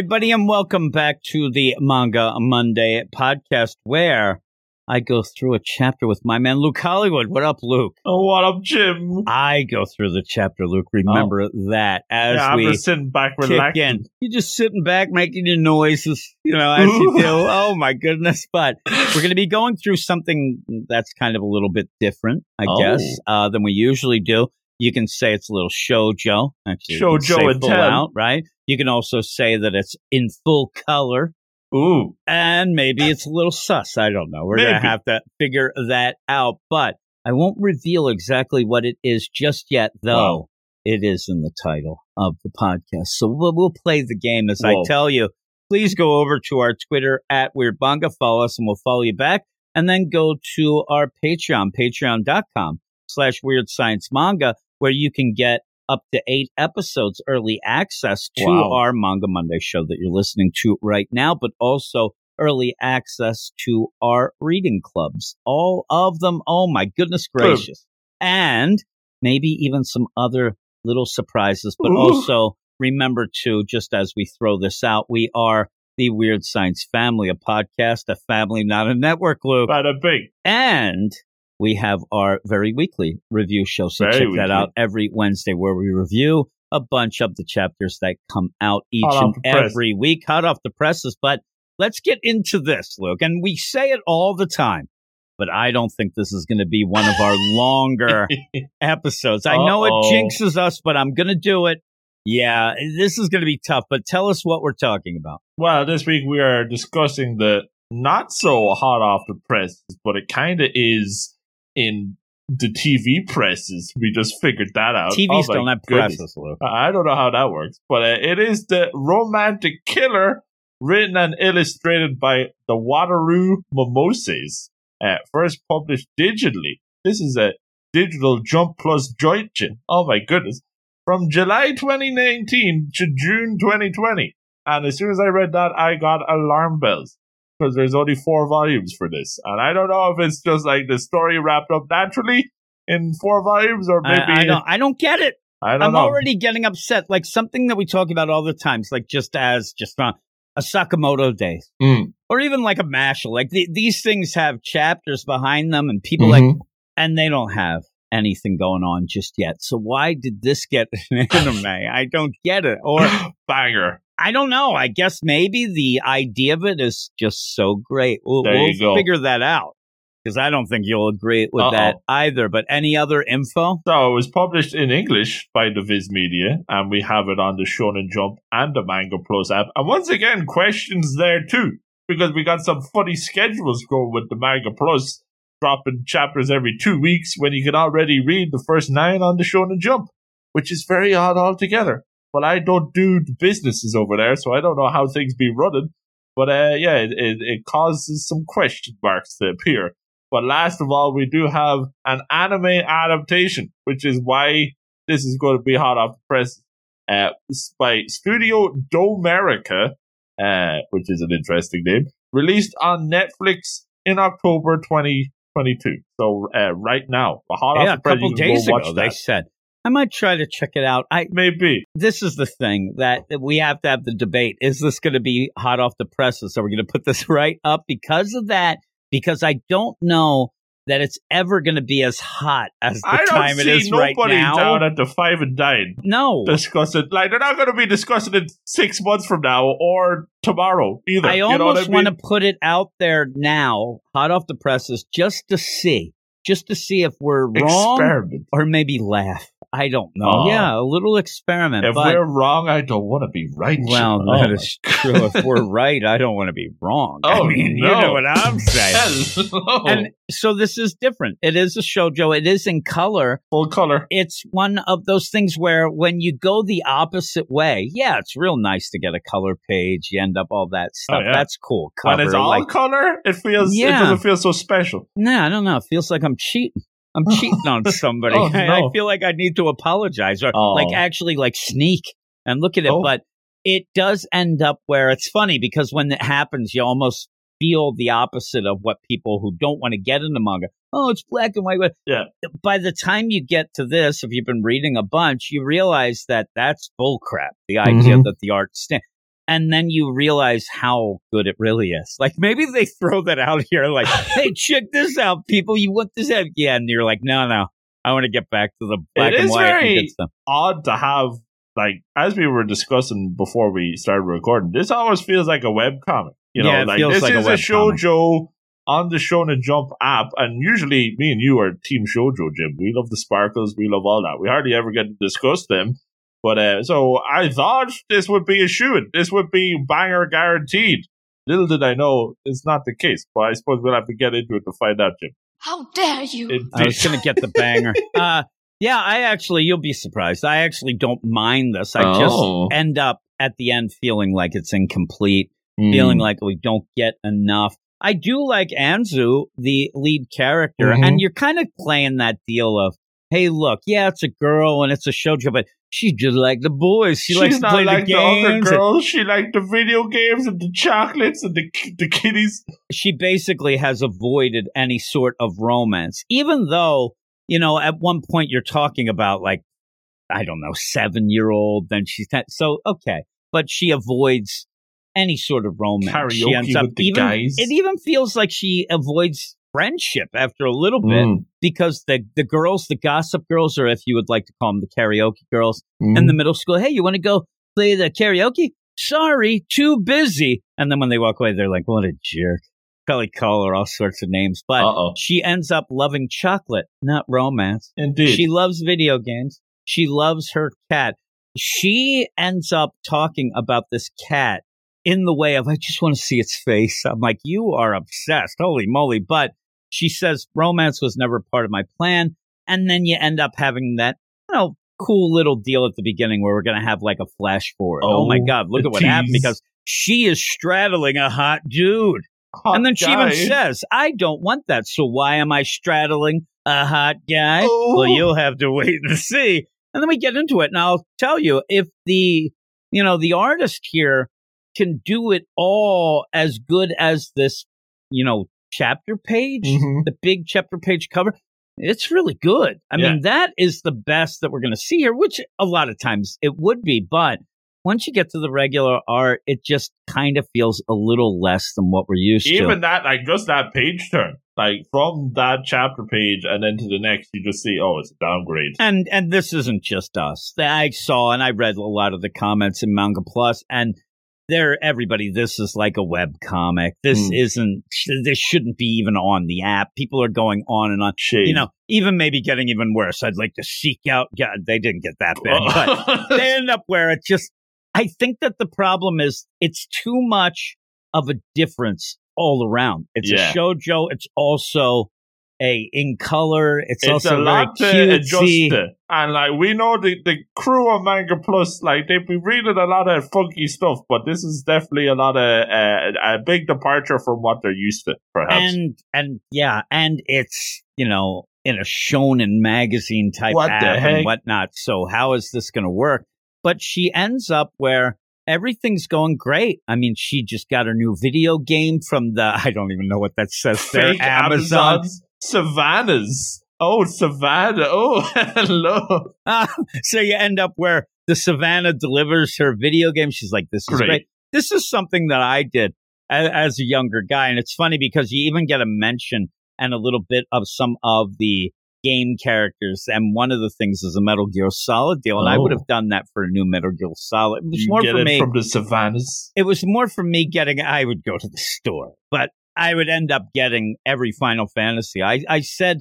everybody, and welcome back to the Manga Monday podcast where I go through a chapter with my man Luke Hollywood. What up, Luke? Oh, what up, Jim? I go through the chapter, Luke. Remember that as yeah, I'm we just sitting back relaxing. You're just sitting back making your noises, you know, as you do. Oh my goodness. But we're going to be going through something that's kind of a little bit different, I Oh. guess, uh, than we usually do. You can say it's a little shoujo. Actually, you can Shoujo say and full tell. out, right? You can also say that it's in full color. Ooh, And maybe it's a little sus. I don't know. We're going to have to figure that out. But I won't reveal exactly what it is just yet, though. Wow. It is in the title of the podcast. So we'll, we'll play the game as I tell you. Please go over to our Twitter at Weird Manga, follow us, and we'll follow you back. And then go to our Patreon, patreon.com slash Weird Science Manga, where you can get up to eight episodes early access to Wow. our Manga Monday show that you're listening to right now, but also early access to our reading clubs. All of them. Oh my goodness gracious. And maybe even some other little surprises, but Ooh. also remember to, just as we throw this out, we are the Weird Science Family, a podcast, a family, not a network, Luke. bada big. And we have our very weekly review show. So Very check that out every Wednesday where we review a bunch of the chapters that come out each Hot and the press. every week, hot off the presses. But let's get into this, Luke. And we say it all the time, but I don't think this is going to be one of our longer episodes. I know it jinxes us, but I'm going to do it. Yeah, this is going to be tough, but tell us what we're talking about. Well, this week we are discussing the not so hot off the presses, but it kind of is in the TV presses. We just figured that out. TVs Oh don't have presses, Luke. I don't know how that works, but uh, it is the romantic killer written and illustrated by the Wataru Momose, uh, first published digitally. This is a digital jump plus jointure. Oh my goodness. From July 2019 to June 2020. And as soon as I read that, I got alarm bells. Because there's only four volumes for this. And I don't know if it's just like the story wrapped up naturally in four volumes or maybe. I don't, I don't get it. I don't I'm know. already getting upset. Like something that we talk about all the times, like just as just uh, a Sakamoto Days, Mm. or even like a Mashle. Like the, these things have chapters behind them, and people like, Mhm. and they don't have anything going on just yet. So why did this get an anime? I don't get it, or banger. I don't know. I guess maybe the idea of it is just so great. We'll, we'll figure that out because I don't think you'll agree with that Uh-oh. either. But any other info? So it was published in English by the Viz Media, and we have it on the Shonen Jump and the Manga Plus app. And once again, questions there too, because we got some funny schedules going with the Manga Plus, dropping chapters every two weeks when you can already read the first nine on the Shonen Jump, which is very odd altogether. But I don't do the businesses over there, so I don't know how things be running. But uh, yeah, it, it, it causes some question marks to appear. But last of all, we do have an anime adaptation, which is why this is going to be hot off the press. Uh, by Studio Domerica, uh, which is an interesting name, released on Netflix in October 2022. So uh, right now, hot yeah, off a the press, couple you can days ago they said I might try to check it out. I Maybe. this is the thing that we have to have the debate. Is this going to be hot off the presses? Are we going to put this right up because of that? Because I don't know that it's ever going to be as hot as the I don't time see it is right nobody now. down at the five and nine no, discussing. Like they're not going to be discussing it six months from now or tomorrow either. I you know what almost I want mean? to put it out there now, hot off the presses, just to see, just to see if we're wrong Experiment. or maybe laugh. I don't know. Oh. yeah, a little experiment. If but we're wrong, I don't want to be right. well, Jim. that Oh, is true. if we're right, I don't want to be wrong. I Oh, mean, you know what I'm saying. Hello. And so this is different. It is a shojo. It is in color. full color. It's one of those things where when you go the opposite way, yeah, it's real nice to get a color page. You end up all that oh, stuff. Oh, yeah. That's cool. Cover, when it's all like, color, it feels. yeah. It doesn't feel so special. nah, I don't know. It feels like I'm cheating. I'm cheating on somebody. Oh, I, I feel like I need to apologize or Oh. like actually like sneak and look at it. Oh. But it does end up where it's funny because when it happens, you almost feel the opposite of what people who don't want to get into manga. Oh, it's black and white. Yeah. By the time you get to this, if you've been reading a bunch, you realize that that's bullcrap. The idea Mhm. that the art stand. And then you realize how good it really is. Like maybe they throw that out here, like, "Hey, check this out, people! You want this?" Out? Yeah, and you're like, "No, no, I want to get back to the black It and white." and very- good stuff. Odd to have like as we were discussing before we started recording. This almost feels like a web comic. You know, Yeah, it like feels this like a is a, comic. shojo on the Shonen Jump app, and usually me and you are Team Shojo, Jim. We love the sparkles, we love all that. We hardly ever get to discuss them. But uh, so I thought this would be a shoe. This would be banger guaranteed. Little did I know it's not the case. But I suppose we'll have to get into it to find out, Jim. How dare you? I was going to get the banger. uh, yeah, I actually, you'll be surprised. I actually don't mind this. I Oh. just end up at the end feeling like it's incomplete, Hmm. feeling like we don't get enough. I do like Anzu, the lead character, Mhm. and you're kind of playing that deal of, hey, look, yeah, it's a girl and it's a shoujo, but she just like the boys. She She's likes to not play like the the, other games. and girls. She liked the video games and the chocolates and the the kitties. she basically has avoided any sort of romance, even though, you know, at one point you're talking about like, I don't know, seven year old, then she's 10. So, okay. But she avoids any sort of romance. she Karaoke with the even, guys. it even feels like she avoids friendship after a little bit Mm. because the, the girls, the gossip girls, or if you would like to call them the karaoke girls Mm. in the middle school, hey, you want to go play the karaoke? Sorry, too busy. And then when they walk away, they're like, what a jerk. Probably call her all sorts of names. But Uh-oh. she ends up loving chocolate, not romance. Indeed. She loves video games. She loves her cat. She ends up talking about this cat in the way of, I just want to see its face. I'm like, you are obsessed. Holy moly. But she says romance was never part of my plan. And then you end up having that, you know, cool little deal at the beginning where we're going to have like a flash forward. Oh, my Oh, God. Look at what happened because she is straddling a hot dude. Hot and then she even says, I don't want that. So why am I straddling a hot guy? Oh. Well, you'll have to wait and see. And then we get into it. And I'll tell you, if the, you know, the artist here can do it all as good as this, you know, chapter page, Mhm. the big chapter page cover, it's really good. I Yeah. mean, that is the best that we're going to see here, which a lot of times it would be. But once you get to the regular art, it just kind of feels a little less than what we're used to. Even that, like just that page turn, like from that chapter page and then to the next, you just see, oh, it's a downgrade. And and this isn't just us. I saw and I read a lot of the comments in Manga Plus, and they're everybody. This is like a web comic. This Hmm. isn't. This shouldn't be even on the app. People are going on and on. Shade. You know, even maybe getting even worse. I'd like to seek out. God, they didn't get that bad, but they end up where it just. I think that the problem is it's too much of a difference all around. It's Yeah. a shojo. It's also a in color. It's, it's also a lot very cutesy. And like we know the, the crew of Manga Plus, like they've been reading a lot of funky stuff, but this is definitely a lot of uh, a big departure from what they're used to, perhaps. and and yeah, and it's you know in a shonen magazine type What the app and whatnot. So how is this going to work? But she ends up where everything's going great. I mean, she just got her new video game from the I don't even know what that says there. Amazon. Amazons, savannas. Oh, savannah. Oh, hello. Ah, so you end up where the Savannah delivers her video game. She's like, "This is Great. great. This is something that I did as, as a younger guy." And it's funny because you even get a mention and a little bit of some of the game characters. And one of the things is a Metal Gear Solid deal, and I Oh. would have done that for a new Metal Gear Solid. It was You more get for it me. from the savannas. it was more for me getting. I would go to the store, but I would end up getting every Final Fantasy. I, I said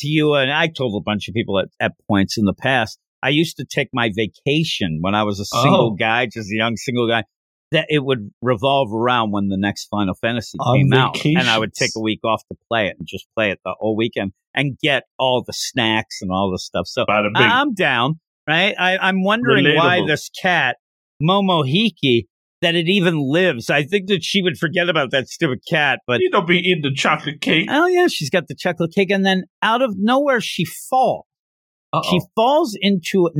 to you, and I told a bunch of people at, at points in the past, I used to take my vacation when I was a single Oh. guy, just a young single guy, that it would revolve around when the next Final Fantasy On came out. And I would take a week off to play it and just play it the whole weekend and get all the snacks and all the stuff. So I'm down, right? I, I'm wondering why this cat, Momohiki, that it even lives. I think that she would forget about that stupid cat, but you don't be eating the chocolate cake. oh yeah, she's got the chocolate cake, and then out of nowhere she falls. Uh-oh. She falls into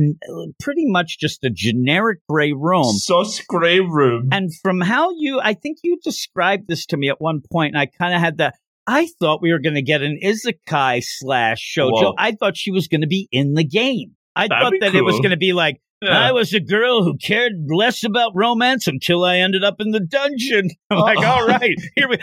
pretty much just a generic gray room. Sus gray room. And from how you, I think you described this to me at one point, and I kind of had that. I thought we were going to get an isekai slash shoujo. Whoa. I thought she was going to be in the game. I That'd thought that it was going to be like Yeah. I was a girl who cared less about romance until I ended up in the dungeon. I'm like, all right, here we.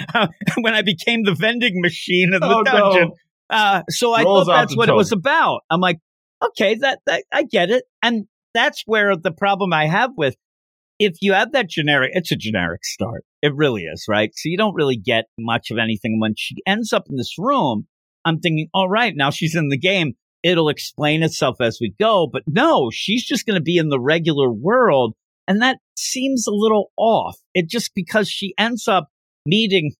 when I became the vending machine in the Oh, no. dungeon. Uh, so I Rolls thought that's what it was about. I'm like, okay, that, that I get it, and that's where the problem I have with if you have that generic, it's a generic start. It really is, right? So you don't really get much of anything. When she ends up in this room, I'm thinking, all right, now she's in the game. It'll explain itself as we go. But no, she's just going to be in the regular world. And that seems a little off. It just because she ends up meeting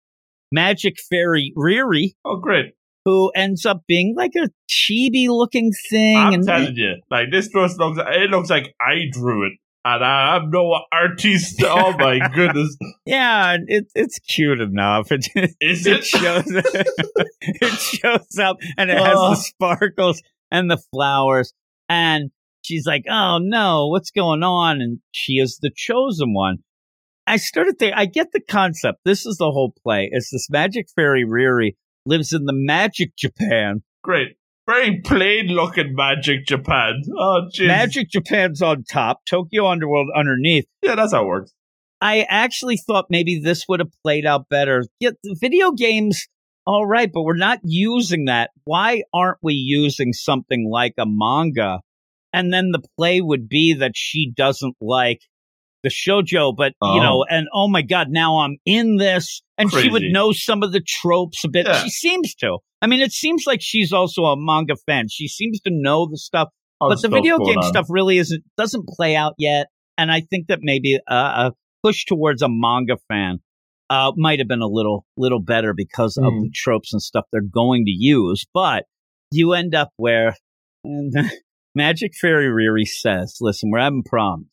magic fairy Riri, Oh, great. who ends up being like a chibi looking thing. I'm and telling you, like this just looks. It looks like I drew it, and I, I'm no artist. Oh my goodness, yeah, it, it's cute enough. It, is it it? shows it shows up and it has Oh. the sparkles and the flowers and she's like oh no what's going on and she is the chosen one i started thinking i get the concept this is the whole play it's this magic fairy riri lives in the magic japan Great, very plain looking magic Japan. Oh, jeez. magic japan's on top tokyo underworld underneath Yeah, that's how it works. I actually thought maybe this would have played out better. Yeah, the video games, all right, but we're not using that. Why aren't we using something like a manga? And then the play would be that she doesn't like the shojo, but you Oh. know, and oh my god, now I'm in this, and she would know some of the tropes a bit. Yeah. She seems to. I mean, it seems like she's also a manga fan. She seems to know the stuff All but the video game on. stuff really isn't doesn't play out yet and i think that maybe a, a push towards a manga fan uh, might have been a little little better because of Hmm. the tropes and stuff they're going to use but you end up where and magic fairy riri says listen we're having problems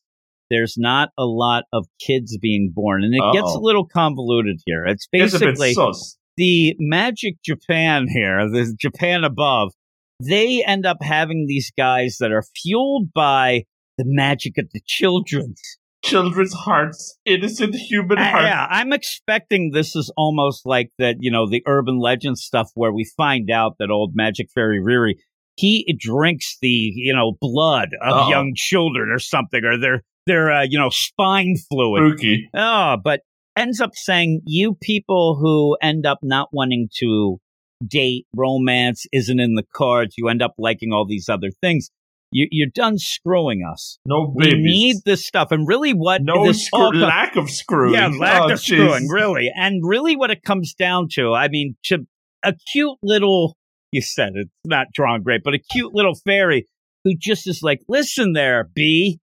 there's not a lot of kids being born and it gets a little convoluted here it's It's basically sus. The magic Japan here, the Japan above, they end up having these guys that are fueled by the magic of the children's. Children's hearts, innocent human Uh, hearts. yeah, I'm expecting this is almost like that, you know, the urban legend stuff where we find out that old magic fairy Riri, he drinks the, you know, blood of Uh-oh. young children or something, or their, their, uh, you know, spine fluid. Spooky. Oh, but ends up saying you people who end up not wanting to date, romance isn't in the cards. You end up liking all these other things. You, you're done screwing us. No We need this stuff. And really, what no this screw- all co- lack of screwing. yeah, lack Oh, of jeez. screwing, really. And really, what it comes down to, I mean, to a cute little, you said it's not drawn great, but a cute little fairy who just is like, listen there, B.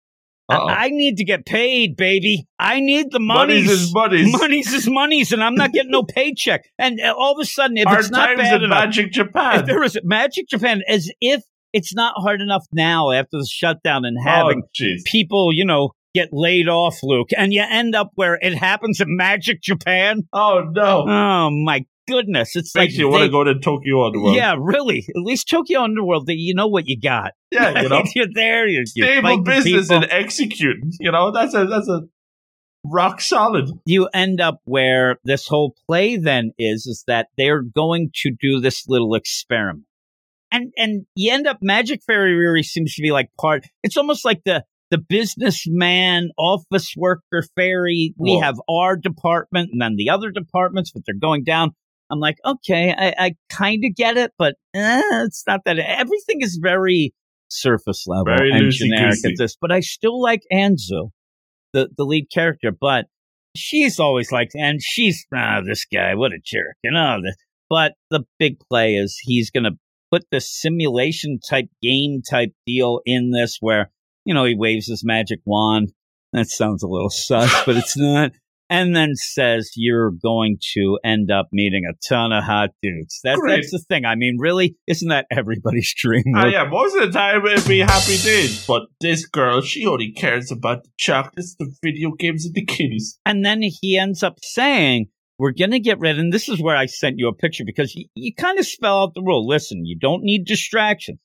I Uh-oh. I need to get paid, baby. I need the Money's monies. is money's. Money's is money's, and I'm not getting no paycheck. And uh, all of a sudden, if Hard it's not bad in enough, Magic if Japan. there is Magic Japan, as if it's not hard enough now after the shutdown and having oh, people, you know, get laid off, Luke, and you end up where it happens in Magic Japan. Oh no. Oh my goodness, it's Makes like you want to go to Tokyo Underworld. Yeah, really. At least Tokyo Underworld, you know what you got. Yeah, you know. you're there. You're, Stable business people. and executing. You know, that's a that's a rock solid. you end up where this whole play then is is that they're going to do this little experiment and and you end up magic fairy Riri seems to be like part it's almost like the the businessman office worker fairy we Whoa. have our department and then the other departments but they're going down i'm like okay i, I kind of get it but eh, it's not that everything is very surface level Very and generic at this but i still like anzu the the lead character, but she's always like, and she's ah, this guy, what a jerk, you know. The, but the big play is he's going to put the simulation type game type deal in this, where you know he waves his magic wand. That sounds a little sus, but it's not. And then says you're going to end up meeting a ton of hot dudes. That, that's the thing. I mean, really, isn't that everybody's dream? Luke? yeah, most of the time it'd be happy days, but this girl, she only cares about the chocolates, the video games, and the kitties. And then he ends up saying, We're going to get rid. And this is where I sent you a picture because you, you kind of spell out the rule. Listen, you don't need distractions.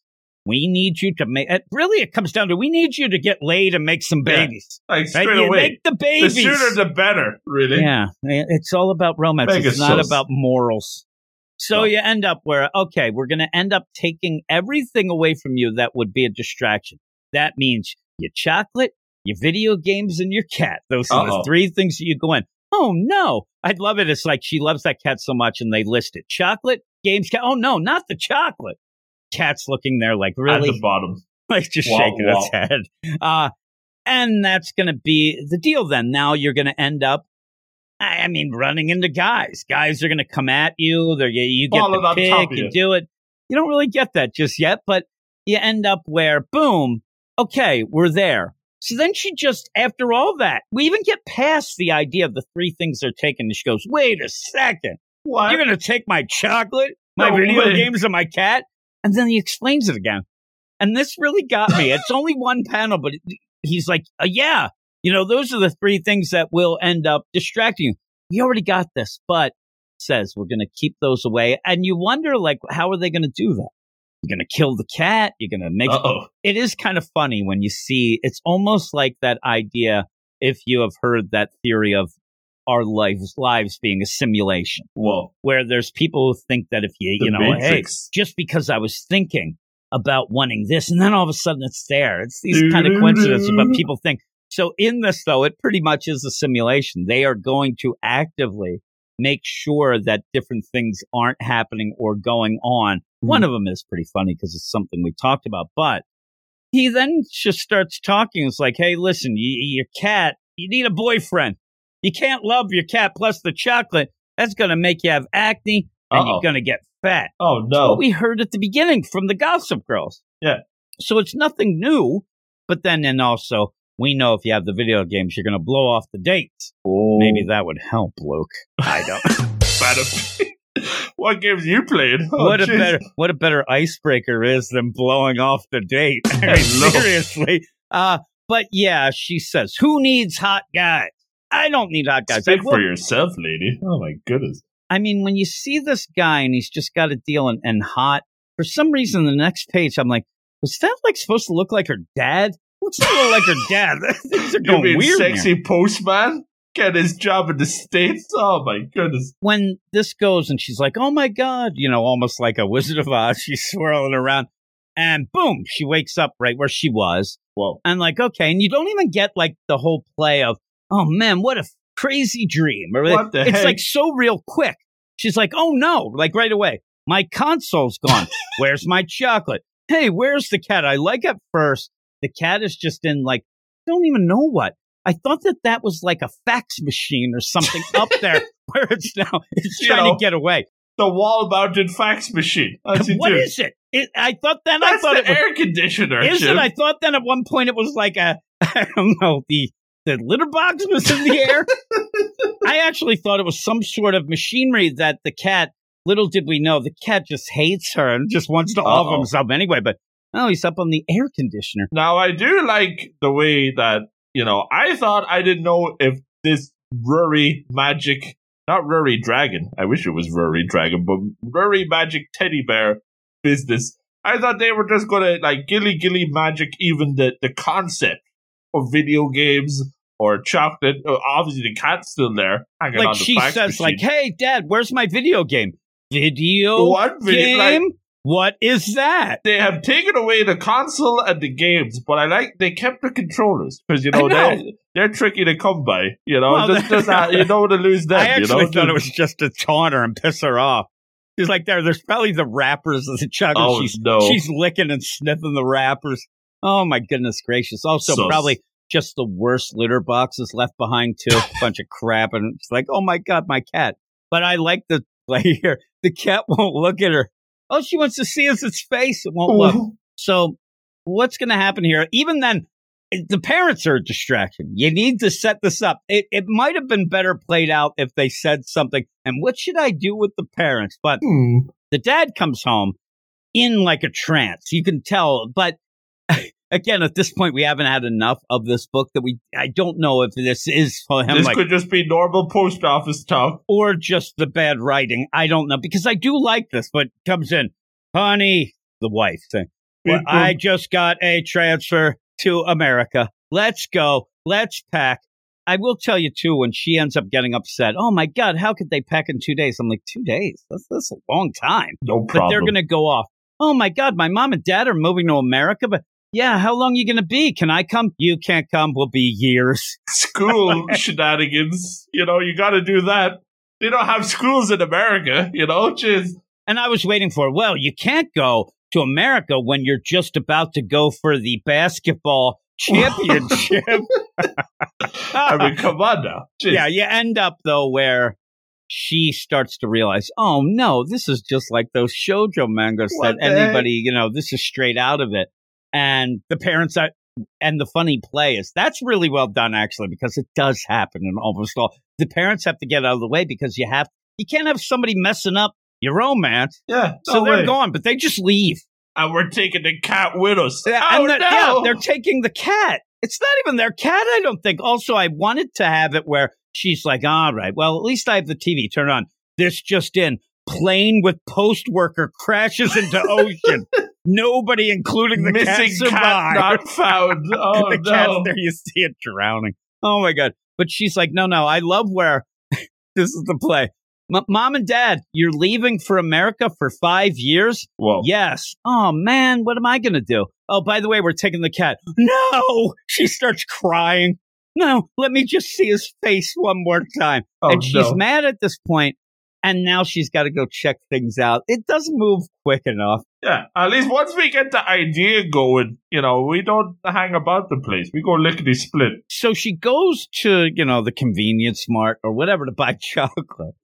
We need you to make it. Really, it comes down to we need you to get laid and make some Yeah. babies. Like straight You away. Make the babies. The sooner the better, really. yeah, it's all about romance. It's not about morals. So you end up where, okay, we're going to end up taking everything away from you that would be a distraction. That means your chocolate, your video games, and your cat. Those are Uh-oh. the three things that you go in. Oh no. I'd love it. It's like she loves that cat so much and they list it. Chocolate, games, cat. Oh no, not the chocolate. Cat's looking there like, really At the bottom. like just Wah, shaking its head. Uh, and that's going to be the deal then. Now you're going to end up, I mean, running into guys. Guys are going to come at you. They're, you, you get the pick, you you. do it. You don't really get that just yet, but you end up where, boom, okay, we're there. So then she just, after all that, we even get past the idea of the three things they're taking. And she goes, wait a second. What? You're going to take my chocolate, my No video way. games, and my cat? And then he explains it again. And this really got me. It's only one panel, but it- he's like, uh, yeah, you know, those are the three things that will end up distracting you. We already got this, but says we're going to keep those away. And you wonder, like, how are they going to do that? You're going to kill the cat. You're going to make Uh-oh. it is kind of funny when you see it's almost like that idea if you have heard that theory of our lives lives being a simulation. Whoa. where there's people who think that if you The you know hey just because i was thinking about wanting this and then all of a sudden it's there. It's these kind of coincidences but people think. So in this though it pretty much is a simulation. They are going to actively make sure that different things aren't happening or going on. Hmm. One of them is pretty funny because it's something we talked about but he then just starts talking. It's like hey listen you, your cat you need a boyfriend you can't love your cat plus the chocolate that's going to make you have acne and Uh-oh. you're going to get fat Oh That's what no. we heard at the beginning from the Gossip Girls. Yeah. So it's nothing new, but then and also we know if you have the video games, you're going to blow off the dates. Oh. Maybe that would help, Luke. I don't. What games you played? Oh, what a better what a better icebreaker is than blowing off the date. I mean, seriously. Uh, but yeah, she says, "Who needs hot guys? I don't need hot guys." I Speak for yourself, lady. Oh my goodness. I mean, when you see this guy and he's just got a deal and, and hot, for some reason, the next page, I'm like, was that like supposed to look like her dad? What's that look like her dad? Things are You mean weird. here. sexy postman? Get his job in the States? Oh my goodness. When this goes and she's like, oh my God, you know, almost like a Wizard of Oz, she's swirling around and boom, she wakes up right where she was. Whoa. And like, okay. And you don't even get like the whole play of, oh man, what a crazy dream. Or What the it's heck? like so real quick. She's like, oh no, like right away. My console's gone. Where's my chocolate? Hey, where's the cat? I like at first. The cat is just in like, I don't even know what. I thought that that was like a fax machine or something up there where it's now, it's You trying know, to get away. The wall mounted fax machine. What is it? it? I thought then I thought the it was, air conditioner. is Jim. it? I thought then at one point it was like a, I don't know, the, the litter box was in the air. I actually thought it was some sort of machinery that the cat, little did we know, the cat just hates her and just wants to Uh-oh. himself anyway. But oh, he's up on the air conditioner. Now I do like the way that you know. I thought I didn't know if this Rory magic, not Rory dragon. I wish it was Rory dragon, but Rory magic teddy bear business. I thought they were just gonna like gilly gilly magic even the the concept of video games or chocolate. Uh, Obviously, the cat's still there hanging Like on the she says, machine. like, hey, dad, where's my video game? Video what video? Like, game? what is that? they have taken away the console and the games, but I like they kept the controllers because you know, know. they're they're tricky to come by. You know, Well, just, just uh, you don't want to lose them. I actually you know? thought it was just to taunt her and piss her off. She's like, there, there's probably the wrappers of the chocolate. Oh she's, no! she's licking and sniffing the wrappers. Oh my goodness gracious. Also, Sus. probably just the worst litter boxes left behind too. A bunch of crap. And it's like, oh my God, my cat. But I like the play here. The cat won't look at her. All she wants to see is its face. It won't look. So what's going to happen here? Even then, the parents are a distraction. You need to set this up. It, it might have been better played out if they said something. And what should I do with the parents? But Hmm. the dad comes home in like a trance. You can tell, but again, at this point, we haven't had enough of this book that we. I don't know if this is for him, This like, could just be normal post office talk. or just the bad writing. I don't know because I do like this, but comes in, honey, the wife thing. Well, I just got a transfer to America. Let's go. Let's pack. I will tell you too, when she ends up getting upset, oh my God, how could they pack in two days? I'm like, two days? That's, that's a long time. no But they're going to go off. Oh my God, my mom and dad are moving to America, but Yeah, how long you gonna be? Can I come? You can't come. Will be years. School shenanigans. You know, you got to do that. They don't have schools in America. You know, just And I was waiting for. Well, you can't go to America when you're just about to go for the basketball championship. I mean, come on now. Just, yeah, you end up though where she starts to realize, oh no, this is just like those shojo mangas What that heck? anybody, you know, this is straight out of it. And the parents are, and the funny play is that's really well done actually because it does happen in almost all. The parents have to get out of the way because you have, you can't have somebody messing up your romance. yeah. So no they're way. gone, but they just leave. and we're taking the cat with us. Yeah, oh and the- no! yeah, they're taking the cat. It's not even their cat, I don't think. Also, I wanted to have it where she's like, all right, well, at least I have the TV. Turn on. This just in. Plane with post worker crashes into ocean. Nobody, including the missing cat not found. Oh the cat's no! there. You see it drowning. Oh my god! But she's like, no, no. I love where this is the play. M- Mom and Dad, you're leaving for America for five years. Whoa! Yes. Oh man, what am I going to do? Oh, by the way, we're taking the cat. No! She starts crying. No, let me just see his face one more time. Oh and she's no! mad at this point, and now she's got to go check things out. It doesn't move quick enough. Yeah, at least once we get the idea going, you know, we don't hang about the place. We go lickety split. So she goes to, you know, the convenience mart or whatever to buy chocolate.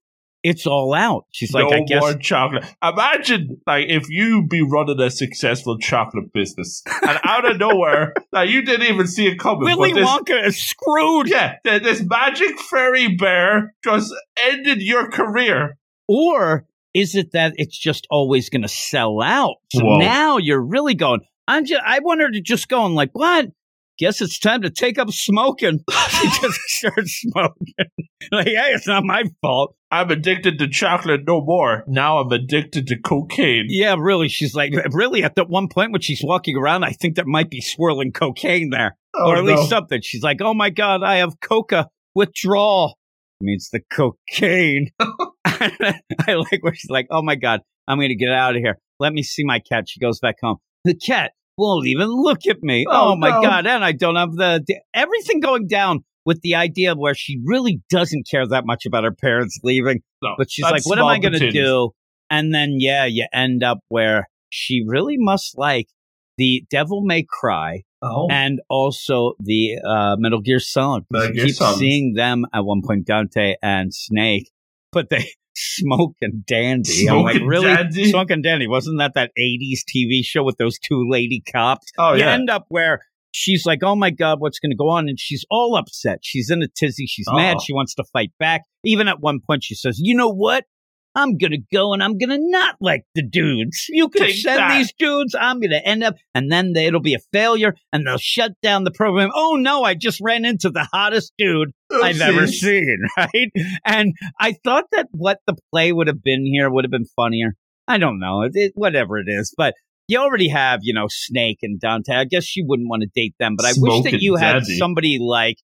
It's all out. She's like, no I guess more chocolate. Imagine, like, if you be running a successful chocolate business, and out of nowhere, like, you didn't even see it coming. Willy this, Wonka is screwed. Yeah, th- this magic fairy bear just ended your career. Or is it that it's just always going to sell out? So Whoa. now you're really going. I'm just. I want her to just go and like, what? Guess it's time to take up smoking. she just starts smoking. like, hey, it's not my fault. I'm addicted to chocolate no more. Now I'm addicted to cocaine. Yeah, really. She's like, really. At that one point when she's walking around, I think there might be swirling cocaine there, Oh, or at no. least something. She's like, oh my god, I have coca withdrawal. It Means the cocaine. I like where she's like, oh my god, I'm going to get out of here. Let me see my cat. She goes back home. The cat won't even look at me. Oh, Oh, my no. god, and I don't have the, the everything going down with the idea where she really doesn't care that much about her parents leaving. No, But she's like, what am I going to do? And then, yeah, you end up where she really must like the Devil May Cry Oh. and also the uh, Metal Gear Solid. Metal Gear keep Solid. seeing them at one point, Dante and Snake, but they smoke and dandy. I'm like, and really? dandy? Smoke and dandy. Wasn't that that 80s TV show with those two lady cops? Oh, you yeah. end up where she's like, oh my God, what's going to go on? And she's all upset. She's in a tizzy. She's mad. Oh. She wants to fight back. Even at one point, she says, you know what? I'm going to go and I'm going to not like the dudes. You can Take send that. these dudes. I'm going to end up, and then they, it'll be a failure and they'll shut down the program. Oh no, I just ran into the hottest dude I've ever seen, right? And I thought that what the play would have been here would have been funnier. I don't know, it, it- whatever it is, but you already have, you know, Snake and Dante. I guess you wouldn't want to date them, but I wish that you had Daddy. somebody like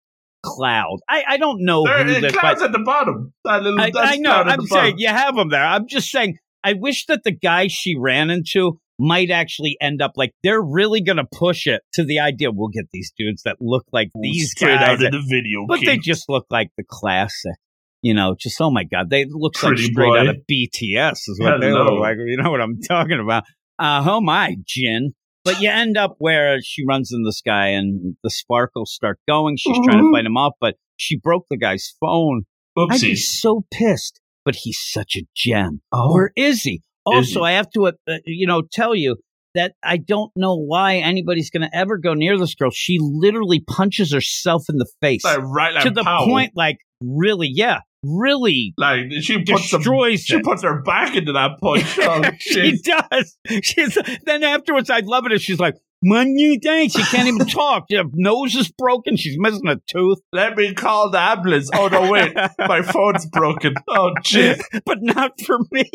Cloud. I, I don't know There, who this, cloud's at the bottom. That little I, I know. I'm saying bottom. you have them there. I'm just saying. I wish that the guy she ran into might actually end up like they're really going to push it to the idea we'll get these dudes that look like these straight guys, out of the video. but they just look like the classic. You know, just oh my god, they look like straight boy. out of BTS is what they look like. You know what I'm talking about? Uh, oh my, Jin. But you end up where she runs in the sky and the sparkles start going. She's trying to Mhm. fight him off, but she broke the guy's phone. I'd be so pissed. But he's such a gem. Oh. Or is he? Also? I have to, uh, uh, you know, tell you that I don't know why anybody's going to ever go near this girl. She literally punches herself in the face Like, right like to the point, like, really, yeah, really Like she puts some, destroys she puts her back into that punch. Oh, she does. She's then afterwards, I love it. If she's like, "Man, you think she can't even talk? Her nose is broken. She's missing a tooth." Let me call the ambulance. Oh no, wait, my phone's broken. Oh jeez. but not for me.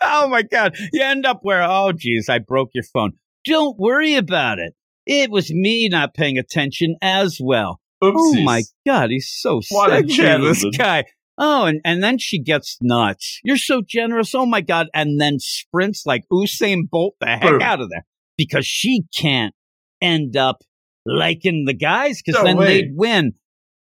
Oh my god! You end up where? Oh geez, I broke your phone. Don't worry about it. It was me not paying attention as well. Oh my god, he's so What a sexy, this guy. Oh, and, and then she gets nuts. You're so generous. Oh my god! And then sprints like Usain Bolt the heck Boom. out of there. because she can't end up liking the guys because No then way. they'd win.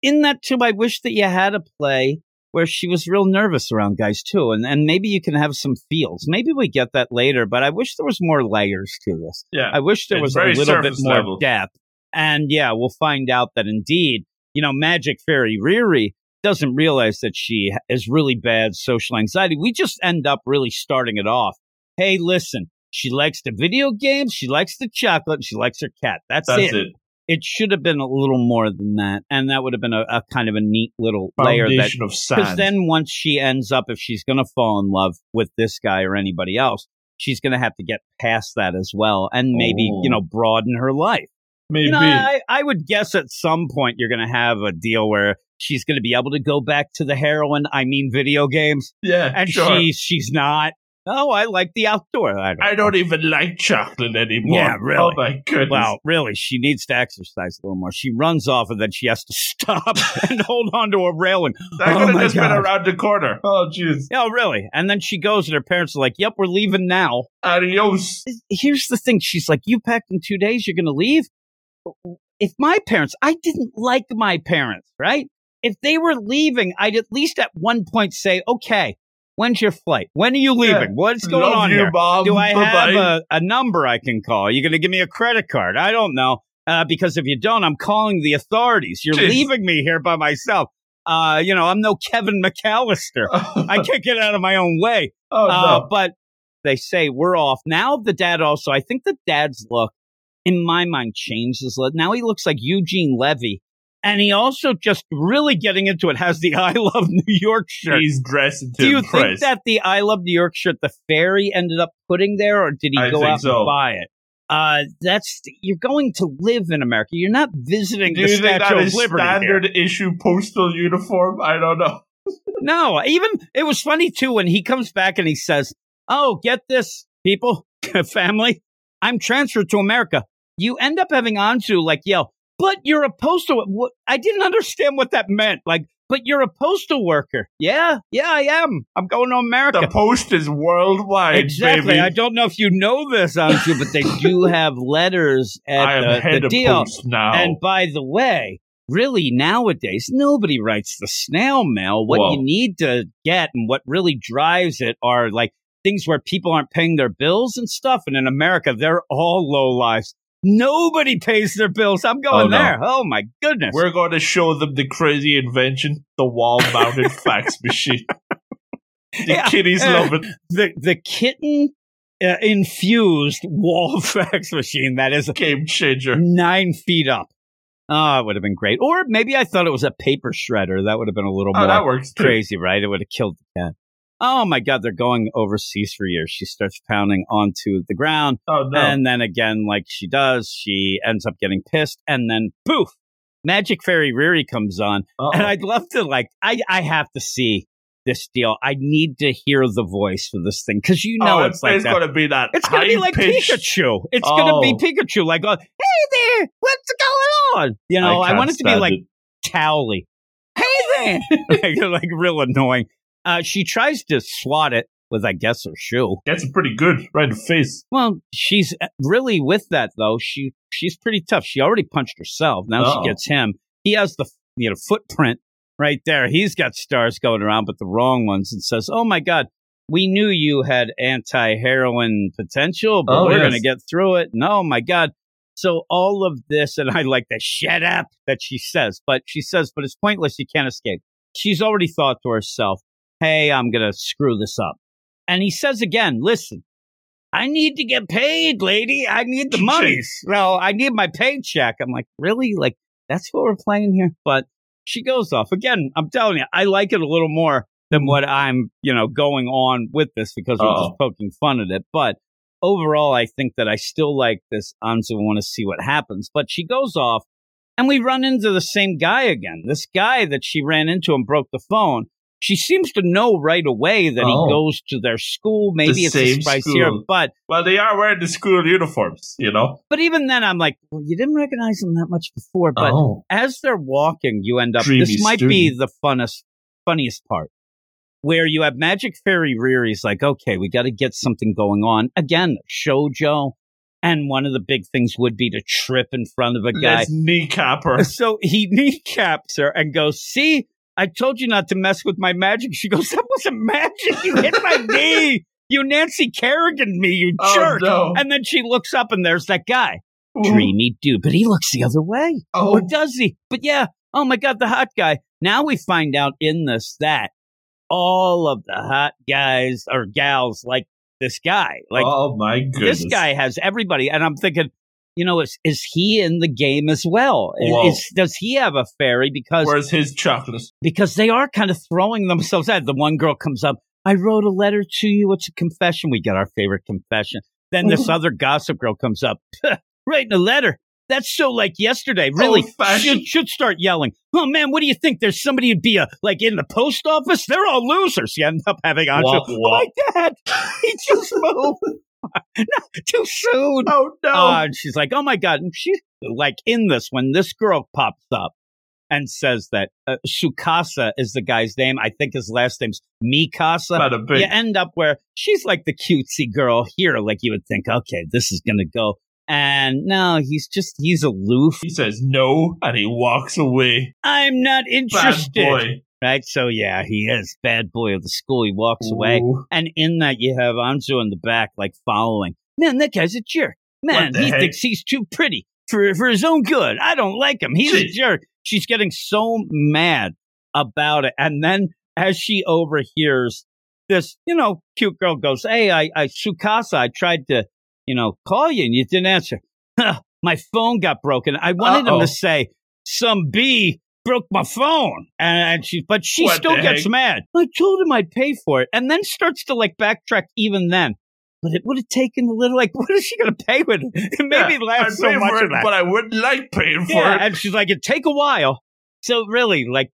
In that too, I wish that you had a play where she was real nervous around guys too, and and maybe you can have some feels. Maybe we get that later, but I wish there was more layers to this. Yeah. I wish there was a little bit more level. depth. And yeah, we'll find out that indeed, you know, Magic Fairy Riri doesn't realize that she has really bad social anxiety. We just end up really starting it off. Hey, listen, she likes the video games, she likes the chocolate, and she likes her cat. That's, That's it. it. It should have been a little more than that. And that would have been a, a kind of a neat little layer that of because then once she ends up, if she's going to fall in love with this guy or anybody else, she's going to have to get past that as well and maybe, Oh. you know, broaden her life. Maybe. You know, I, I would guess at some point you're going to have a deal where she's going to be able to go back to the heroin, I mean, video games, yeah. and sure. she's she's not. Oh, I like the outdoor. I don't. I don't even like chocolate anymore. Yeah, oh really. Oh my goodness. Well, really, she needs to exercise a little more. She runs off and then she has to stop and hold on to a railing. that oh could have my just been around the corner. Oh jeez. Oh, really? And then she goes and her parents are like, yep, we're leaving now. Adios. Here's the thing. She's like, you packed in two days. You're going to leave? If my parents, I didn't like my parents, right? If they were leaving, I'd at least at one point say, okay, when's your flight? When are you leaving? Yeah. What's going Love on you, here? Mom. Do I have Bye-bye. a, a number I can call? Are you going to give me a credit card? I don't know. Uh, because if you don't, I'm calling the authorities. You're Jeez. leaving me here by myself. Uh, you know, I'm no Kevin McAllister. I can't get out of my own way. oh Uh, no. but they say we're off. Now the dad also, I think the dad's look, in my mind, changes. Now he looks like Eugene Levy. And he also just really getting into it has the I Love New York shirt. He's dressed to Do you impress. think that the I Love New York shirt the fairy ended up putting there, or did he I go out so. and buy it? Uh, that's you're going to live in America. You're not visiting Do the you think Statue that of is Liberty. here. standard issue postal uniform? I don't know. No, even it was funny too when he comes back and he says, "Oh, get this, people, family, I'm transferred to America." You end up having Anzu like yell, "But you're a postal." What? I didn't understand what that meant. Like, but you're a postal worker. Yeah, yeah, I am. I'm going to America. The post is worldwide, Exactly. baby. I don't know if you know this, Anzu, but they do have letters at I the, head the of deal. post now. And by the way, really nowadays, nobody writes the snail mail. What Whoa. you need to get and what really drives it are like things where people aren't paying their bills and stuff. And in America, they're all low lives. Nobody pays their bills. I'm going Oh, no. there. Oh my goodness. We're going to show them the crazy invention, the wall-mounted fax machine. The Yeah. kiddies Yeah. love it. the the kitten uh, infused wall fax machine that is a Game changer. nine feet up. Oh, it would have been great. Or maybe I thought it was a paper shredder. That would have been a little Oh, more that works too. crazy, right? It would have killed the cat. Oh my God, they're going overseas for years. She starts pounding onto the ground. Oh no. And then again, like she does, she ends up getting pissed. And then poof, Magic Fairy Riri comes on. Uh-oh. And I'd love to, like, I, I have to see this deal. I need to hear the voice for this thing because you know oh, it's like that. going to be that. It's going to be like high-pitched- Pikachu. It's going to be Oh. Pikachu, like, oh, hey there, what's going on? You know, I, can't want it to be like. Towley. Hey there, like, like real annoying. Uh, she tries to swat it with, I guess, her shoe. That's a pretty good. Right in the face. Well, she's uh, really with that though. She she's pretty tough. She already punched herself. Now Uh-oh. she gets him. He has the you know footprint right there. He's got stars going around, but the wrong ones. And says, "Oh my God, we knew you had anti-heroin potential, but Oh, we're yes. going to get through it." No, oh my God. So all of this, and I like the shut up that she says, but she says, but it's pointless. You can't escape. She's already thought to herself, hey, I'm going to screw this up. And he says again, listen, I need to get paid, lady. I need the money. So I need my paycheck. I'm like, really? Like, that's what we're playing here? But she goes off. Again, I'm telling you, I like it a little more than what I'm, you know, going on with this because we're just poking fun at it. But overall, I think that I still like this Anzu want to see what happens. But she goes off and we run into the same guy again. This guy that she ran into and broke the phone. She seems to know right away that Oh. he goes to their school. Maybe The it's a same school. here, but Well, they are wearing the school uniforms, you know? but even then, I'm like, well, you didn't recognize him that much before. But oh. as they're walking, you end up. Dreamy this might be the funnest, funniest part, where you have Magic Fairy Riri's like, okay, we got to get something going on again. Shojo, And one of the big things would be to trip in front of a guy. Let's kneecap her. So he kneecaps her and goes, See, I told you not to mess with my magic. She goes, That wasn't magic. You hit my knee. You Nancy Kerrigan me, you Oh, jerk. no. And then she looks up and there's that guy. Ooh. Dreamy dude. But he looks the other way. Oh, Or does he? But yeah, oh my God, the hot guy. Now we find out in this that all of the hot guys or gals like this guy. Like oh my goodness. this guy has everybody. And I'm thinking, you know, is, is he in the game as well? Is- does he have a fairy? Because Where's his chocolate? because they are kind of throwing themselves at. The one girl comes up, I wrote a letter to you. It's a confession. We get our favorite confession. Then this other gossip girl comes up, writing a letter. That's so like yesterday. Really, should should start yelling. Oh man, what do you think? There's somebody who'd be a like in the post office. They're all losers. You end up having on. Oh my dad, he just moved. no, too soon. Oh no. Uh, and she's like, "Oh my god!" And she's like, in this when this girl pops up and says that uh, Sukasa is the guy's name. I think his last name's Mikasa. Not. You end up where she's like the cutesy girl here. Like you would think, okay, this is gonna go. And no, he's just he's aloof. He says no, and he walks away. I'm not interested. Right? So yeah, he is bad boy of the school. He walks away. And in that, you have Anzu in the back, like following. Man, that guy's a jerk. Man, he heck? thinks he's too pretty for for his own good. I don't like him. He's a jerk. She's getting so mad about it, and then as she overhears this, you know, cute girl goes, "Hey, I, I Sukasa, I tried to, you know, call you and you didn't answer. my phone got broken. I wanted him Uh-oh. to say some bee." Broke my phone, and she, but she What still gets heck? mad. I told him I'd pay for it, and then starts to like backtrack even then. But it would have taken a little. Like, what is she going to pay with it? It made Yeah, me laugh I'd so much it, but I wouldn't like paying for yeah, it. and she's like, it'd take a while. So really, like,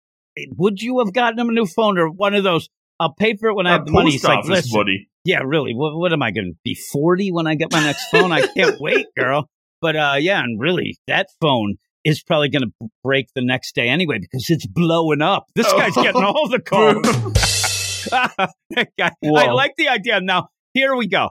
would you have gotten him a new phone or one of those? I'll pay for it when I have the money. post like, office listen, money. yeah, really. What, what am I going to be forty when I get my next phone? I can't wait, girl. But uh, yeah, and really, that phone is probably going to break the next day anyway because it's blowing up. This Oh. guy's getting all the calls. That I like the idea. Now, here we go.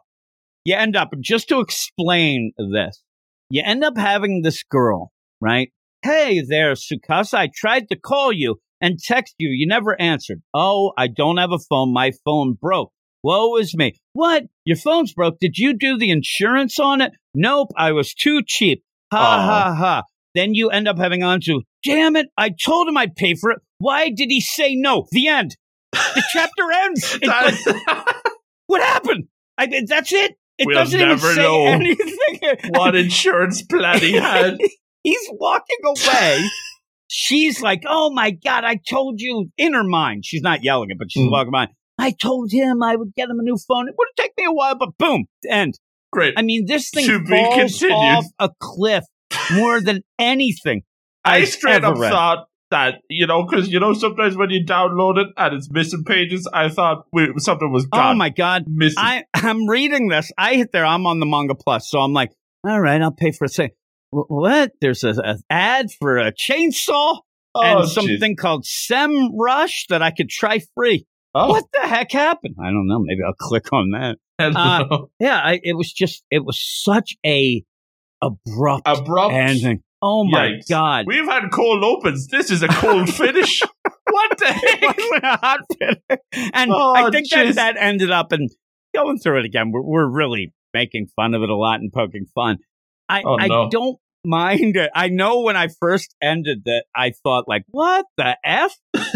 You end up, just to explain this, you end up having this girl, right? Hey there, Sukasa. I tried to call you and text you. You never answered. Oh, I don't have a phone. My phone broke. Woe is me. What? Your phone's broke. Did you do the insurance on it? Nope. I was too cheap. Ha Aw. ha ha. Then you end up having on to, damn it. I told him I'd pay for it. Why did he say no? The end. The chapter ends. Like, what happened? I, that's it. It We'll doesn't even say know. anything. what insurance plan he had. He's walking away. she's like, "Oh my god, I told you." In her mind, she's not yelling it, but she's Mm. walking by. I told him I would get him a new phone. It would take me a while, but boom, end. Great. I mean, this thing be falls off a cliff more than anything. I I've straight ever up read. thought that, you know, because, you know, sometimes when you download it and it's missing pages, I thought we, something was gone. Oh my god, missing. I I'm reading this. I hit there. I'm on the manga plus, so I'm like, all right, I'll pay for a second. What? There's a, a ad for a chainsaw oh, and something called Semrush that I could try free. Oh, What the heck happened? I don't know. Maybe I'll click on that. uh, Yeah, I, it was just it was such a abrupt Abrupt. ending. Oh my Yikes. god! We've had cold opens. This is a cold finish. what the heck? a hot fit. And Oh, I think that that ended up and going through it again. We're, we're really making fun of it a lot and poking fun. I, Oh, I no. don't mind it. I know when I first ended that, I thought like, what the f?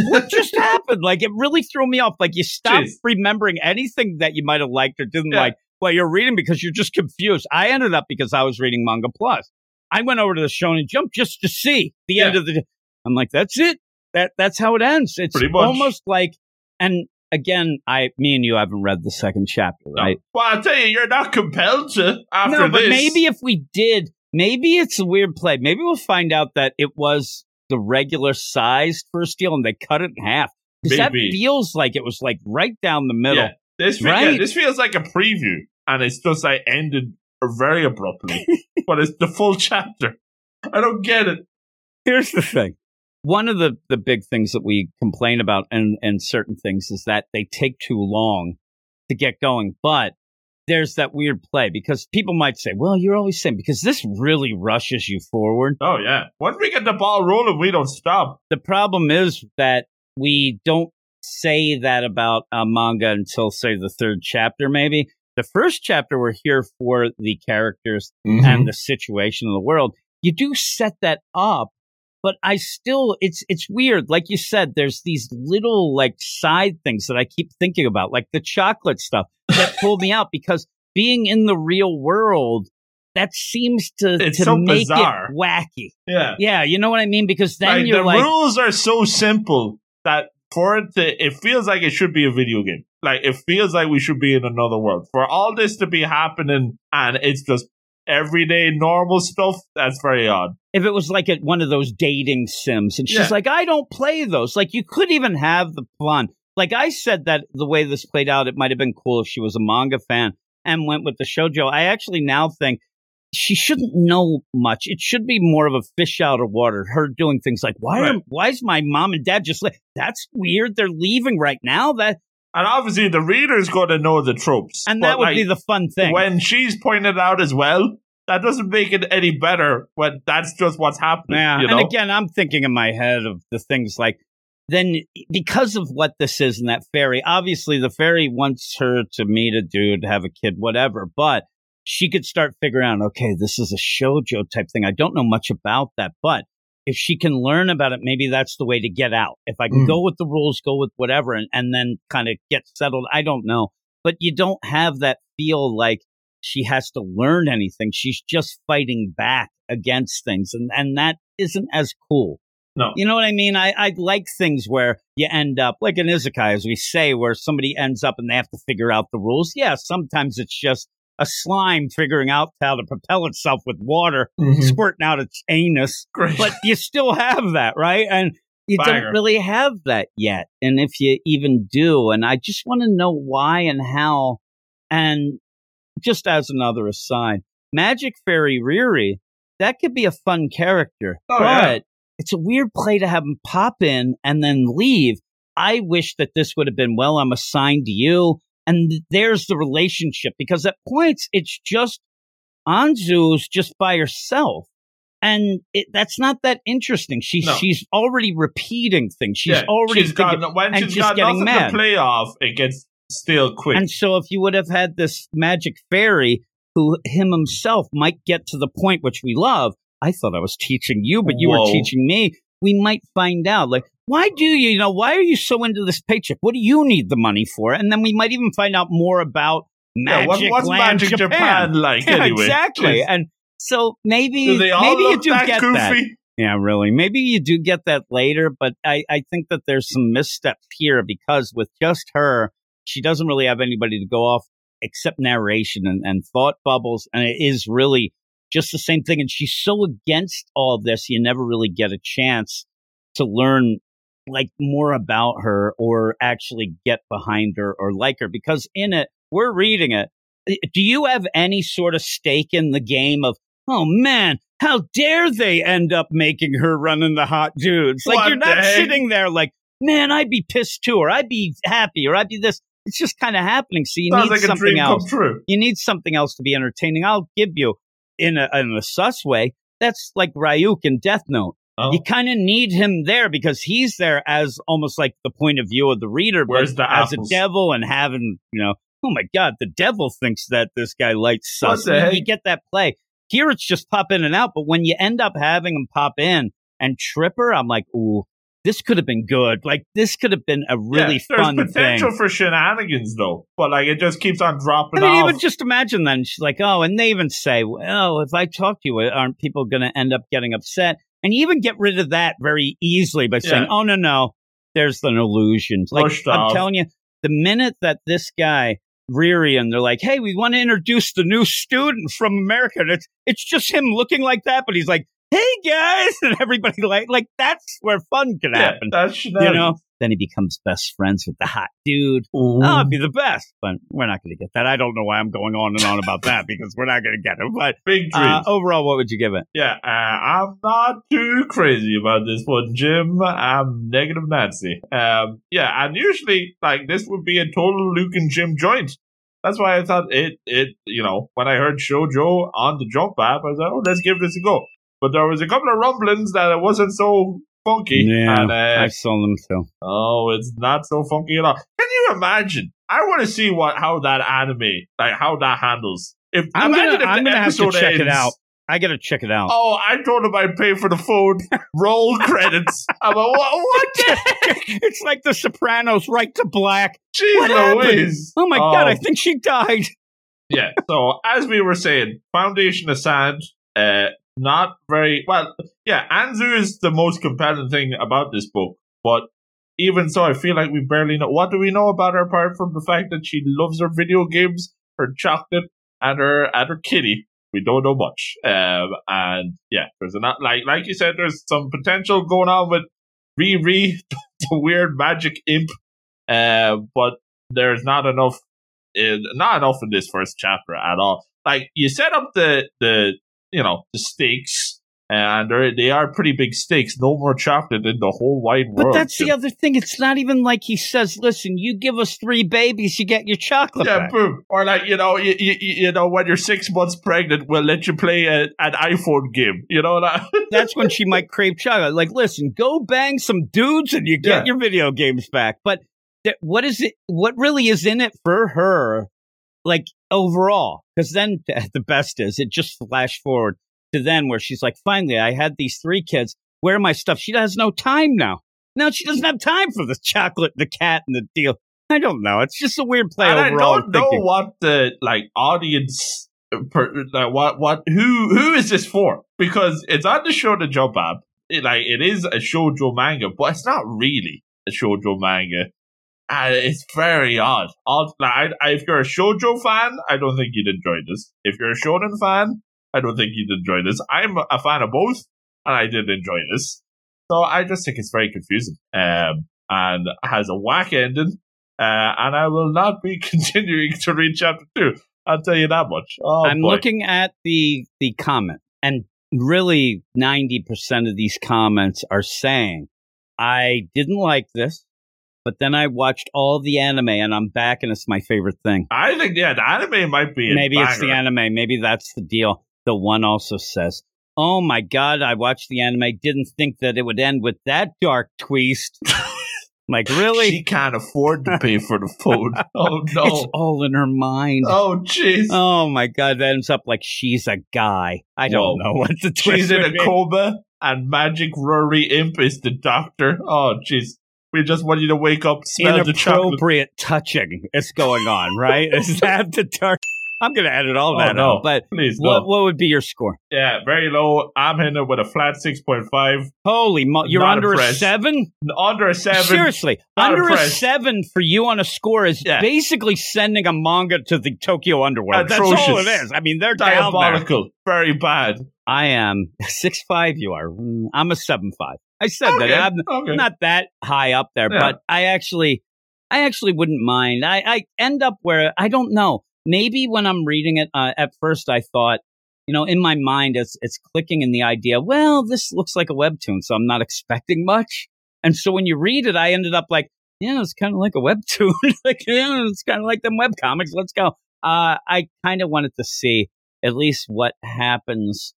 What just happened? Like it really threw me off. Like you stop Jeez. remembering anything that you might have liked or didn't Yeah. like while you're reading because you're just confused. I ended up because I was reading Manga Plus. I went over to the Shonen Jump just to see the Yeah. end of the. I'm like, that's it. That that's how it ends. It's almost like, and again, I, me and you haven't read the second chapter, No. right? Well, I tell you, you're not compelled to after no, but this. maybe if we did, maybe it's a weird play. Maybe we'll find out that it was the regular sized first deal and they cut it in half. 'Cause that feels like it was like right down the middle. Yeah. This, fe- yeah, Right. this feels like a preview, and it's just like ended very abruptly. but it's the full chapter. I don't get it. Here's the thing. One of the, the big things that we complain about and, and certain things is that they take too long to get going. But there's that weird play because people might say, well, you're always saying because this really rushes you forward. Oh, yeah. Once we get the ball rolling, we don't stop. The problem is that we don't say that about a manga until, say, the third chapter, maybe. The first chapter, we're here for the characters Mhm. and the situation of the world. You do set that up, but I still, it's, it's weird. Like you said, there's these little like side things that I keep thinking about, like the chocolate stuff that pulled me out because being in the real world, that seems to, It's to so make bizarre. it wacky. Yeah. Yeah. You know what I mean? Because then Like, you're the like, rules are so simple that for it to, it feels like it should be a video game. Like it feels like we should be in another world. For all this to be happening and it's just everyday normal stuff, that's very odd. if it was like at one of those dating sims and she's Yeah. like i don't play those like you could even have the fun like i said that the way this played out it might have been cool if she was a manga fan and went with the shojo i actually now think she shouldn't know much it should be more of a fish out of water her doing things like why are why is my mom and dad just like that's weird they're leaving right now that And obviously the reader's going to know the tropes. and that would like, be the fun thing when she's pointed out as well, that doesn't make it any better when that's just what's happening. Yeah, you know? and again, I'm thinking in my head of the things like then because of what this is and that fairy. Obviously, the fairy wants her to meet a dude, have a kid, whatever. But she could start figuring out, okay, this is a shojo type thing. I don't know much about that, but if she can learn about it, maybe that's the way to get out. If I can Mm. go with the rules, go with whatever, and, and then kind of get settled. I don't know, but you don't have that feel like she has to learn anything. She's just fighting back against things, and and that isn't as cool. No. You know what I mean? I, I like things where you end up like an isekai, as we say, where somebody ends up and they have to figure out the rules. Yeah, sometimes it's just a slime figuring out how to propel itself with water, Mhm. squirting out its anus. Great. But you still have that, right? And you Banger. don't really have that yet. And if you even do, and I just want to know why and how. And just as another aside, Magic Fairy Riri, that could be a fun character. Oh, but yeah. it's a weird play to have him pop in and then leave. I wish that this would have been, well, I'm assigned to you. And there's the relationship because at points it's just Anzu's just by herself. And it, that's not that interesting. She's No. she's already repeating things. She's Yeah, already she's got, when and she's just got getting mad. to play off, it gets still quick. And so if you would have had this magic fairy who him himself might get to the point which we love, I thought I was teaching you, but you were teaching me. We might find out like why do you, you know, why are you so into this paycheck? What do you need the money for? And then we might even find out more about yeah, Magic what, what's Land Magic Japan, Japan. like Yeah, anyway? exactly. And so maybe Do they all maybe you do that get goofy? that. Yeah, really. Maybe you do get that later, but I, I think that there's some missteps here because with just her, she doesn't really have anybody to go off except narration and, and thought bubbles. And it is really just the same thing. And she's so against all this, you never really get a chance to learn like more about her or actually get behind her or like her because in it, we're reading it. Eh, do you have any sort of stake in the game of, oh man, how dare they end up making her running the hot dudes? Like What you're not heck? sitting there like, man, I'd be pissed too, or I'd be happy, or I'd be this. It's just kind of happening. So you Sounds need like something else. You need something else to be entertaining. I'll give you in a, in a sus way. That's like Ryuk in Death Note. Oh. You kind of need him there because he's there as almost like the point of view of the reader, Where's but the as apples? a devil and having, you know, oh my God, the devil thinks that this guy What sus. You- get that play. Here it's just pop in and out, but when you end up having him pop in and Tripper, I'm like, ooh, this could have been good. Like this could have been a really yeah, fun There's potential thing. for shenanigans though, but like it just keeps on dropping. I mean, off. even just imagine then she's like, oh, and they even say, well, if I talk to you, aren't people going to end up getting upset? And you even get rid of that very easily by saying, Yeah. oh, no, no, there's an illusion. Like, Pushed I'm off. telling you, the minute that this guy, Riri, and they're like, hey, we want to introduce the new student from America. And it's, it's just him looking like that, but he's like, hey, guys. And everybody like, like, that's where fun can yeah, happen. that's You know, then he becomes best friends with the hot dude. Ooh. Oh, it'd be the best, but we're not going to get that. I don't know why I'm going on and on about that because we're not going to get it. But big uh, overall, what would you give it? yeah, uh, I'm not too crazy about this one, Jim. I'm negative Nancy. Um, yeah, and usually like this would be a total Luke and Jim joint. That's why I thought it, it, you know, when I heard Shoujo on the Jump app, I was like, oh, let's give this a go. But there was a couple of rumblings that it wasn't so funky. Yeah, and, uh, I saw them too. Oh, it's not so funky at all. Can you imagine? I want to see what how that anime, like how that handles. If I'm gonna, if I'm gonna have to check it out. I gotta check it out. Oh, I told him I'd pay for the phone. Roll credits. I'm like, what, what the heck? it's like The Sopranos, right to black. Jeez? Louise. Oh my god, I think she died. yeah. So as we were saying, Foundation of Sand, uh, not very well. Yeah, Anzu is the most compelling thing about this book, but even so, I feel like we barely know. What do we know about her apart from the fact that she loves her video games, her chocolate, and her and her kitty? We don't know much. Um, and yeah, there's a not like like you said, there's some potential going on with Riri, the weird magic imp. Uh, but there's not enough in, not enough in this first chapter at all. Like you set up the the you know the stakes, and they're, pretty big stakes. No more chocolate in the whole wide world. But that's the other thing. It's not even like he says, "Listen, you give us three babies, you get your chocolate yeah, back." boom. Or like you know, you, you, you know, when you're six months pregnant, we'll let you play a, an iPhone game. You know that. That's when she might crave chocolate. Like, listen, go bang some dudes and you get Yeah. your video games back. But what is it? What really is in it for her? Like overall, because then th- the best is it just flash forward to then where she's like, finally, I had these three kids. Where are my stuff? She has no time now. Now she doesn't have time for the chocolate, the cat, and the deal. I don't know. It's just a weird play and I don't know what the like audience, uh, per, like what what who who is this for? Because it's on the show the Jump app. It, like it is a shoujo manga, but it's not really a shoujo manga. And it's very odd. odd like, I, I, if you're a shoujo fan, I don't think you'd enjoy this. If you're a shonen fan, I don't think you'd enjoy this. I'm a fan of both, and I did enjoy this. So I just think it's very confusing, um, and has a whack ending. Uh, and I will not be continuing to read chapter two. I'll tell you that much. Oh, I'm boy. looking at the the comment, and really, ninety percent of these comments are saying, "I didn't like this, but then I watched all the anime, and I'm back, and it's my favorite thing." I think yeah, the anime might be. Maybe it's the anime. Maybe that's the deal. The one also says, "Oh my god, I watched the anime. Didn't think that it would end with that dark twist." like really? She can't afford to pay for the food. oh no, It's all in her mind. Oh jeez. Oh my god, that ends up like she's a guy. I don't Whoa. know what the twist She's in a be. coma, and Magic Rory Imp is the doctor. Oh jeez. We just want you to wake up, smell the chocolate. inappropriate touching is going on, right? is that the dark? I'm going to edit all Oh, that no. out. But Please what no. what would be your score? Yeah, very low. I'm hitting it with a flat six point five. Holy mo! You're Not under a seven. Under a seven. Seriously, Not under a seven for you on a score is Yeah. basically sending a manga to the Tokyo Underworld. That's all it is. I mean, they're. Diabolical. Very bad. I am six five. You are. Mm, I'm a seven five. I said Okay. that. I'm, okay. not that high up there, Yeah. but I actually, I actually wouldn't mind. I, I end up where I don't know. Maybe when I'm reading it, uh, at first I thought, you know, in my mind, it's it's clicking in the idea. Well, this looks like a webtoon, so I'm not expecting much. And so when you read it, I ended up like, yeah, it's kind of like a webtoon. like, yeah, it's kind of like them web comics. Let's go. Uh, I kind of wanted to see at least what happens.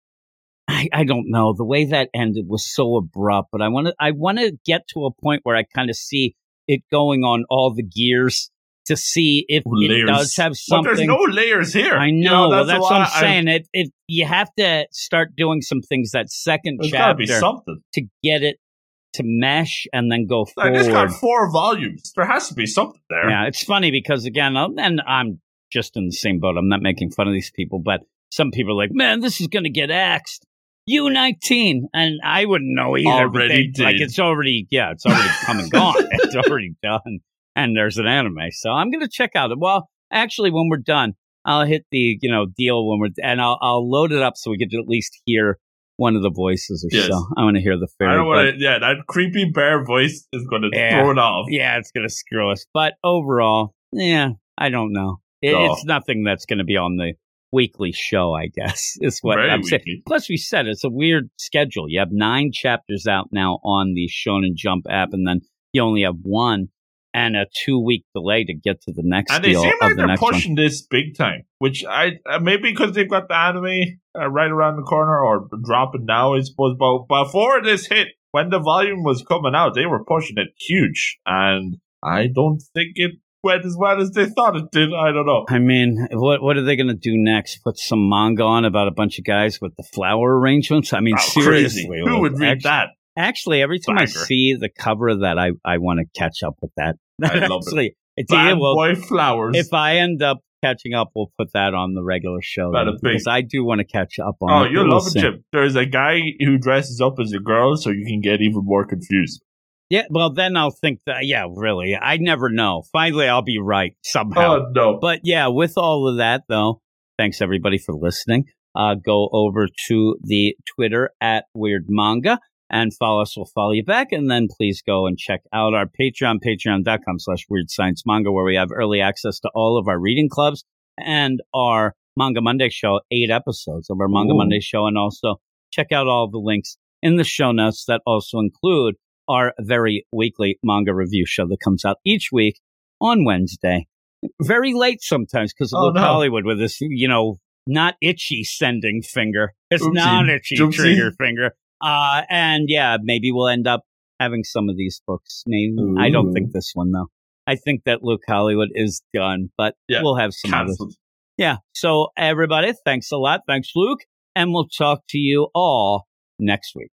I, I don't know. The way that ended was so abrupt, but I want to I want to get to a point where I kind of see it going on all the gears to see if Layers. it does have But something. there's no layers here. I know. You well, that's that's what I'm I- saying. It, it you have to start doing some things that second There's got to be chapter something. to get it to mesh and then go forward. this got four volumes. There has to be something there. Yeah, it's funny because again, and I'm just in the same boat. I'm not making fun of these people, but some people are like, man, this is going to get axed. U19, and I wouldn't know either. Already they- like it's already, yeah, it's already come and gone. It's already done, and there's an anime, so I'm going to check out it. Well, actually, when we're done, I'll hit the you know deal when we're and I'll I'll load it up so we get to at least hear one of the voices or Yes. so. I want to hear the fairy. I don't want to. Yeah, that creepy bear voice is going to Yeah. throw it off. yeah, it's going to screw us. But overall, yeah, I don't know. It, No. It's oh. nothing that's going to be on the weekly show, I guess, is what Very I'm saying. weekly. Plus, we said it's a weird schedule. You have nine chapters out now on the Shonen Jump app, and then you only have one and a two week delay to get to the next And they seem like the they're next one. pushing this big time, which I uh, maybe because they've got the anime uh, right around the corner or dropping now, I suppose. But before this hit, when the volume was coming out, they were pushing it huge, and I don't think it went as well as they thought it did. I don't know. I mean, what what are they going to do next? Put some manga on about a bunch of guys with the flower arrangements? I mean, Oh, seriously, crazy. Who would read actually, that? Actually, every time I see the cover of that, I, I want to catch up with that. I love it. actually, it's Bad boy flowers. if I end up catching up, we'll put that on the regular show then, because I do want to catch up on. oh, you'll love it. Jim. There's a guy who dresses up as a girl, so you can get even more confused. Yeah, well, then I'll think that. Yeah, really, I never know. Finally, I'll be right somehow. Oh no! But yeah, with all of that though, thanks everybody for listening. Uh, go over to the Twitter at Weird Manga and follow us. We'll follow you back. And then please go and check out our Patreon, patreon.com slash weird science manga, where we have early access to all of our reading clubs and our Manga Monday show, eight episodes of our Manga Ooh. Monday show. And also check out all the links in the show notes that also include our very weekly manga review show that comes out each week on Wednesday. Very late sometimes because of Oh, Luke no. Hollywood with this, you know, not itchy sending finger. It's Oopsie. not itchy trigger finger. Uh, and yeah, maybe we'll end up having some of these books. Maybe I don't think this one though. I think that Luke Hollywood is done, but Yeah, we'll have some others. Yeah. So everybody, thanks a lot. Thanks, Luke. And we'll talk to you all next week.